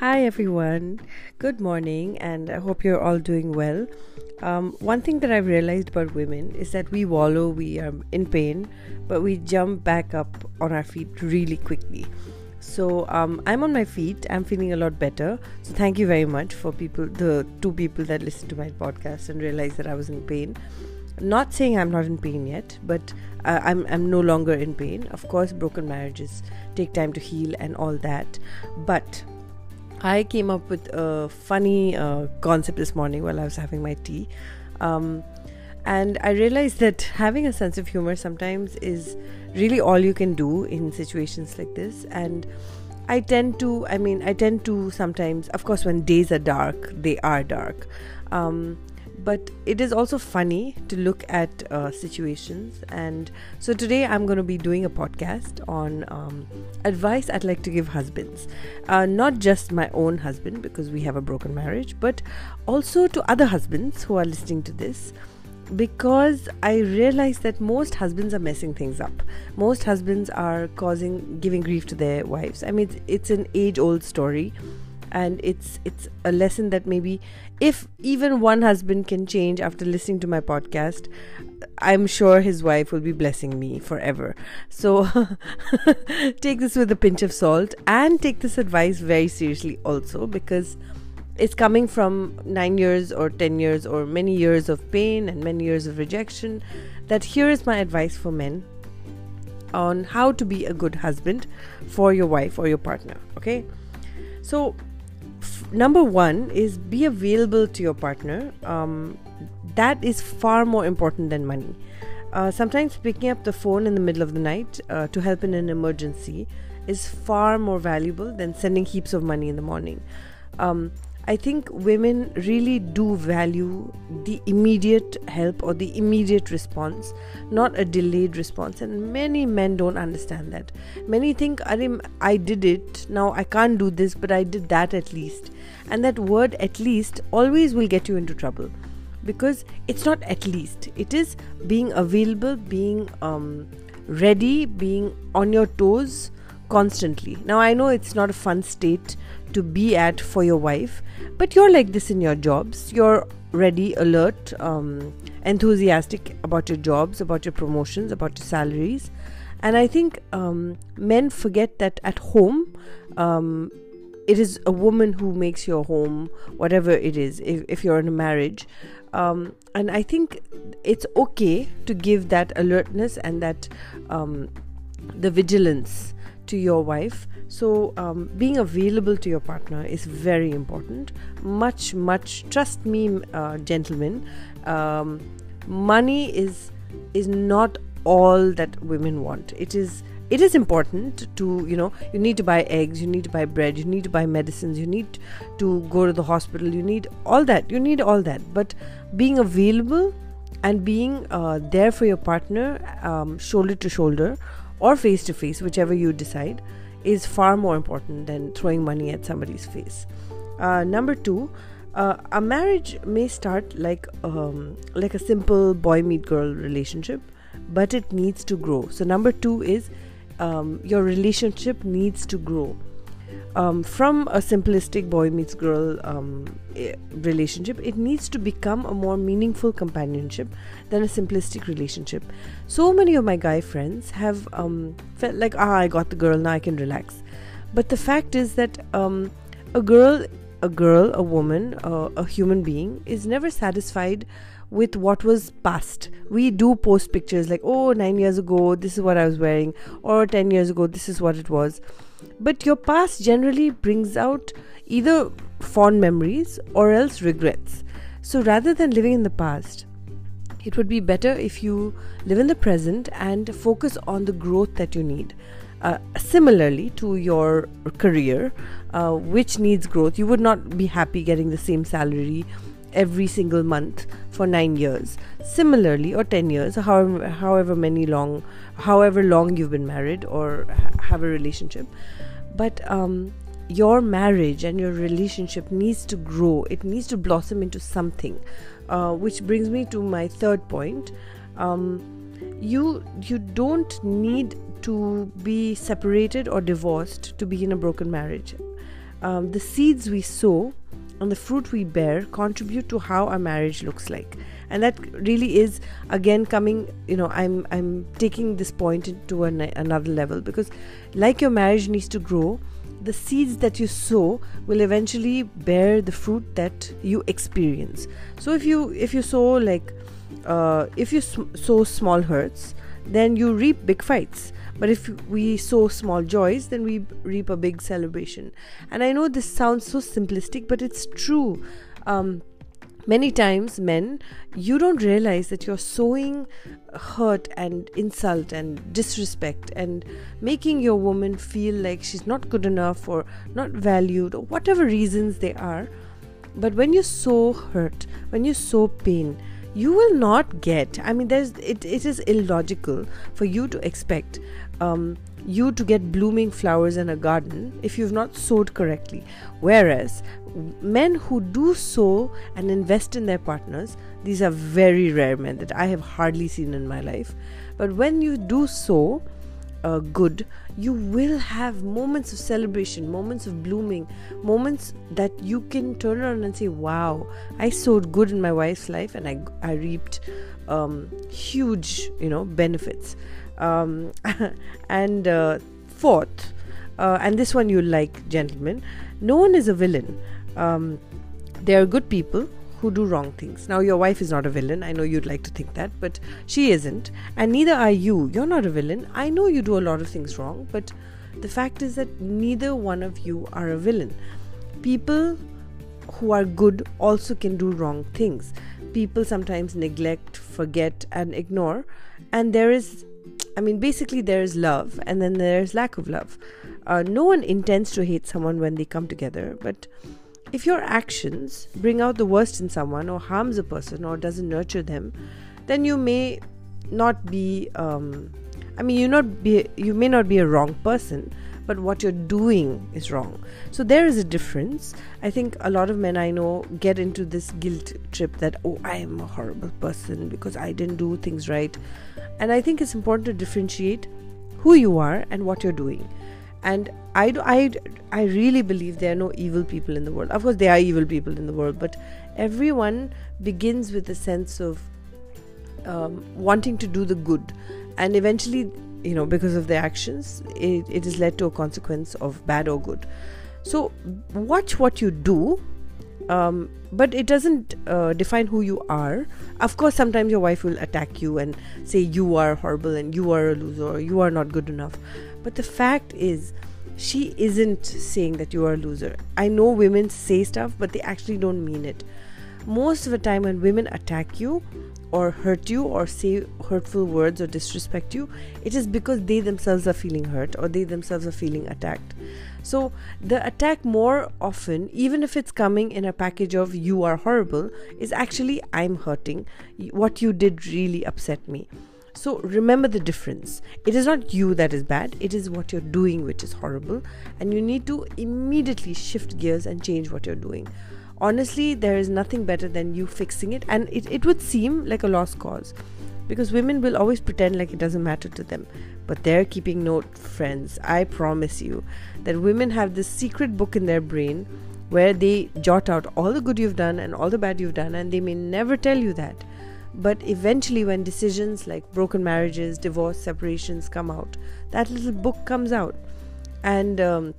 Hi, everyone. Good morning, and I hope you're all doing well. Um, one thing that I've realized about women is that we wallow, we are in pain, but we jump back up on our feet really quickly. So um, I'm on my feet. I'm feeling a lot better. So thank you very much for people, the two people that listened to my podcast and realized that I was in pain. Not saying I'm not in pain yet, but uh, I'm I'm no longer in pain. Of course, broken marriages take time to heal and all that, but I came up with a funny uh, concept this morning while I was having my tea. Um, and I realized that having a sense of humor sometimes is really all you can do in situations like this. And I tend to, I mean, I tend to sometimes, of course, when days are dark, they are dark. Um, but it is also funny to look at uh, situations. And so today I'm going to be doing a podcast on um, advice I'd like to give husbands. Uh, not just my own husband, because we have a broken marriage, but also to other husbands who are listening to this because I realize that most husbands are messing things up. Most husbands are causing giving grief to their wives. I mean, it's, it's an age old story and it's it's a lesson that maybe if even one husband can change after listening to my podcast i'm sure his wife will be blessing me forever. So take this with a pinch of salt and take this advice very seriously also because it's coming from 9 years or 10 years or many years of pain and many years of rejection that here is my advice for men on how to be a good husband for your wife or your partner okay? So number one is be available to your partner. Um, that is far more important than money. Uh, sometimes picking up the phone in the middle of the night uh, to help in an emergency is far more valuable than sending heaps of money in the morning. Um, I think women really do value the immediate help or the immediate response, not a delayed response. And many men don't understand that. Many think, I did it, now I can't do this, but I did that at least. And that word at least always will get you into trouble because it's not at least, it is being available, being um, ready, being on your toes constantly. Now, I know it's not a fun state to be at for your wife, but you're like this in your jobs. You're ready, alert, um, enthusiastic about your jobs, about your promotions, about your salaries. And I think um, men forget that at home, um, it is a woman who makes your home, whatever it is, if, if you're in a marriage. Um, and I think it's okay to give that alertness and that um, the vigilance to your wife. So, um, being available to your partner is very important. Much, much. Trust me, uh, gentlemen. Um, money is is not all that women want. It is it is important to you know you need to buy eggs you need to buy bread you need to buy medicines you need to go to the hospital you need all that you need all that but being available and being uh, there for your partner um, shoulder to shoulder or face to face, whichever you decide, is far more important than throwing money at somebody's face. Uh, number two, uh, a marriage may start like um, like a simple boy meet girl relationship, but it needs to grow. So number two is um, your relationship needs to grow um, from a simplistic boy meets girl um, relationship, it needs to become a more meaningful companionship than a simplistic relationship. So many of my guy friends have um, felt like, ah, I got the girl, now I can relax. But the fact is that um, a girl, a girl, a woman, uh, a human being is never satisfied with what was past. We do post pictures like, oh, nine years ago, this is what I was wearing, or 10 years ago, this is what it was. But your past generally brings out either fond memories or else regrets. So rather than living in the past, it would be better if you live in the present and focus on the growth that you need. Uh, similarly to your career, uh, which needs growth, you would not be happy getting the same salary every single month for 9 years. Similarly or 10 years however however many long however long you've been married or have a relationship. But um, your marriage and your relationship needs to grow. It needs to blossom into something uh, which brings me to my third point. Um, you you don't need to be separated or divorced to be in a broken marriage. Um, the seeds we sow and the fruit we bear contribute to how our marriage looks like. And that really is again coming you know i'm i'm taking this point into an, another level because like your marriage needs to grow the seeds that you sow will eventually bear the fruit that you experience. So if you if you sow like uh, if you sow small hurts then you reap big fights but if we sow small joys, then we reap a big celebration. And I know this sounds so simplistic, but it's true. Um, many times, men, you don't realize that you're sowing hurt and insult and disrespect and making your woman feel like she's not good enough or not valued or whatever reasons they are. But when you sow hurt, when you sow pain, you will not get i mean there's it, it is illogical for you to expect um, you to get blooming flowers in a garden if you've not sowed correctly. Whereas men who do sow and invest in their partners, these are very rare men that I have hardly seen in my life. But when you do sow uh, good, you will have moments of celebration, moments of blooming, moments that you can turn around and say, Wow, I sowed good in my wife's life and I, I reaped um, huge, you know, benefits. Um, and uh, fourth, uh, and this one you like, gentlemen, no one is a villain. Um, they are good people who do wrong things. Now, your wife is not a villain. I know you'd like to think that, but she isn't. And neither are you. You're not a villain. I know you do a lot of things wrong, but the fact is that neither one of you are a villain. People who are good also can do wrong things. People sometimes neglect, forget, and ignore. And there is I mean, basically, there's love and then there's lack of love. Uh, no one intends to hate someone when they come together, but if your actions bring out the worst in someone or harms a person or doesn't nurture them, then you may not be. Um, I mean, you not be you may not be a wrong person, but what you're doing is wrong. So there is a difference. I think a lot of men I know get into this guilt trip that, oh, I am a horrible person because I didn't do things right. And I think it's important to differentiate who you are and what you're doing. And I, do, I, I really believe there are no evil people in the world. Of course, there are evil people in the world, but everyone begins with a sense of um, wanting to do the good. And eventually, you know because of their actions it, it has led to a consequence of bad or good. So watch what you do um, but it doesn't uh, define who you are. Of course sometimes your wife will attack you and say you are horrible and you are a loser you are not good enough. But the fact is she isn't saying that you are a loser. I know women say stuff but they actually don't mean it. Most of the time when women attack you or hurt you or say hurtful words or disrespect you, it is because they themselves are feeling hurt or they themselves are feeling attacked. So, the attack more often, even if it's coming in a package of you are horrible, is actually I'm hurting. What you did really upset me. So, remember the difference. It is not you that is bad, it is what you're doing which is horrible, and you need to immediately shift gears and change what you're doing honestly there is nothing better than you fixing it. And it, it would seem like a lost cause because women will always pretend like it doesn't matter to them. But they're keeping note friends. I promise you that women have this secret book in their brain where they jot out all the good you've done and all the bad you've done and they may never tell you that. But eventually when decisions like broken marriages divorce separations come out that little book comes out. And um,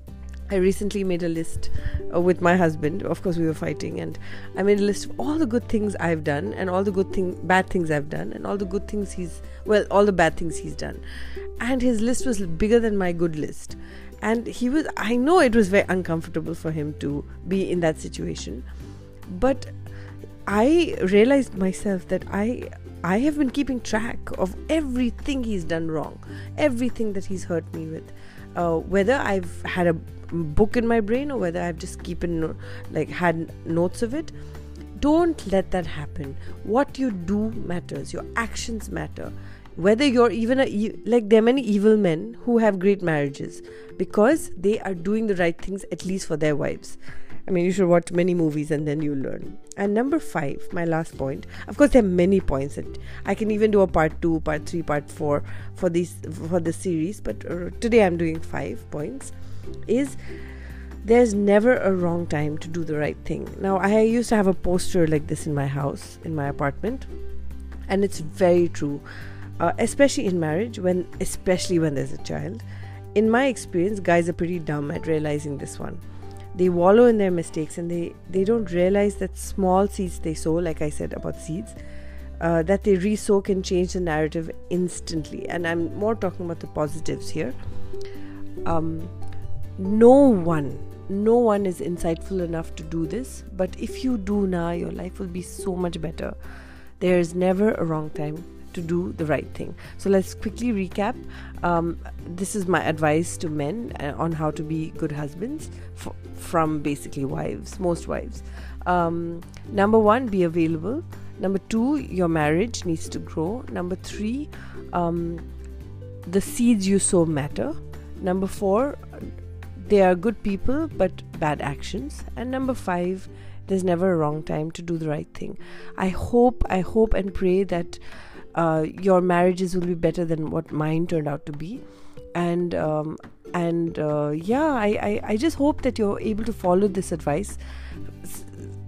I recently made a list uh, with my husband. Of course, we were fighting, and I made a list of all the good things I've done, and all the good thing, bad things I've done, and all the good things he's well, all the bad things he's done. And his list was bigger than my good list, and he was. I know it was very uncomfortable for him to be in that situation, but I realized myself that I I have been keeping track of everything he's done wrong, everything that he's hurt me with. Uh, whether I've had a book in my brain or whether I've just keeping like had notes of it. Don't let that happen. What you do matters. Your actions matter. Whether you're even a like there are many evil men who have great marriages because they are doing the right things at least for their wives. I mean, you should watch many movies and then you learn. And number five, my last point. Of course, there are many points that I can even do a part two, part three, part four for this for the series. But uh, today I'm doing five points is there's never a wrong time to do the right thing. Now, I used to have a poster like this in my house, in my apartment, and it's very true, uh, especially in marriage, when especially when there's a child. In my experience, guys are pretty dumb at realizing this one. They wallow in their mistakes and they, they don't realize that small seeds they sow, like I said about seeds, uh, that they re-sow can change the narrative instantly. And I'm more talking about the positives here. Um, no one no one is insightful enough to do this, but if you do now, your life will be so much better. There is never a wrong time to do the right thing. So let's quickly recap. Um, this is my advice to men uh, on how to be good husbands from basically wives, most wives. Um, number one, be available. Number two, your marriage needs to grow. Number three, um, the seeds you sow matter. Number four, they are good people but bad actions. And number five, there's never a wrong time to do the right thing. I hope, I hope and pray that uh, your marriages will be better than what mine turned out to be. And um, and uh, yeah, I, I, I just hope that you're able to follow this advice.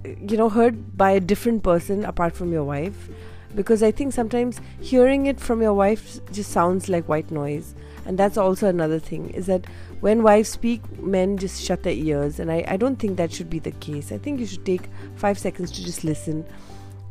You know, heard by a different person apart from your wife, because I think sometimes hearing it from your wife just sounds like white noise and that's also another thing is that when wives speak men just shut their ears and I, I don't think that should be the case i think you should take five seconds to just listen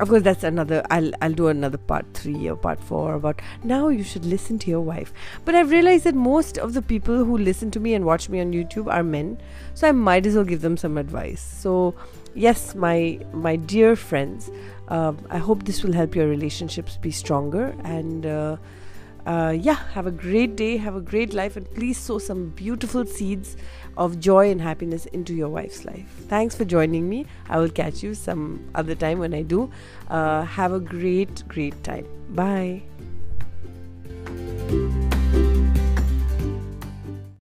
of course that's another i'll i'll do another part three or part four about now you should listen to your wife. But i've realized that most of the people who listen to me and watch me on youtube are men so i might as well give them some advice. So yes my my dear friends uh, i hope this will help your relationships be stronger and uh, uh, yeah, have a great day, have a great life, and please sow some beautiful seeds of joy and happiness into your wife's life. Thanks for joining me. I will catch you some other time when I do. Uh, have a great, great time. Bye.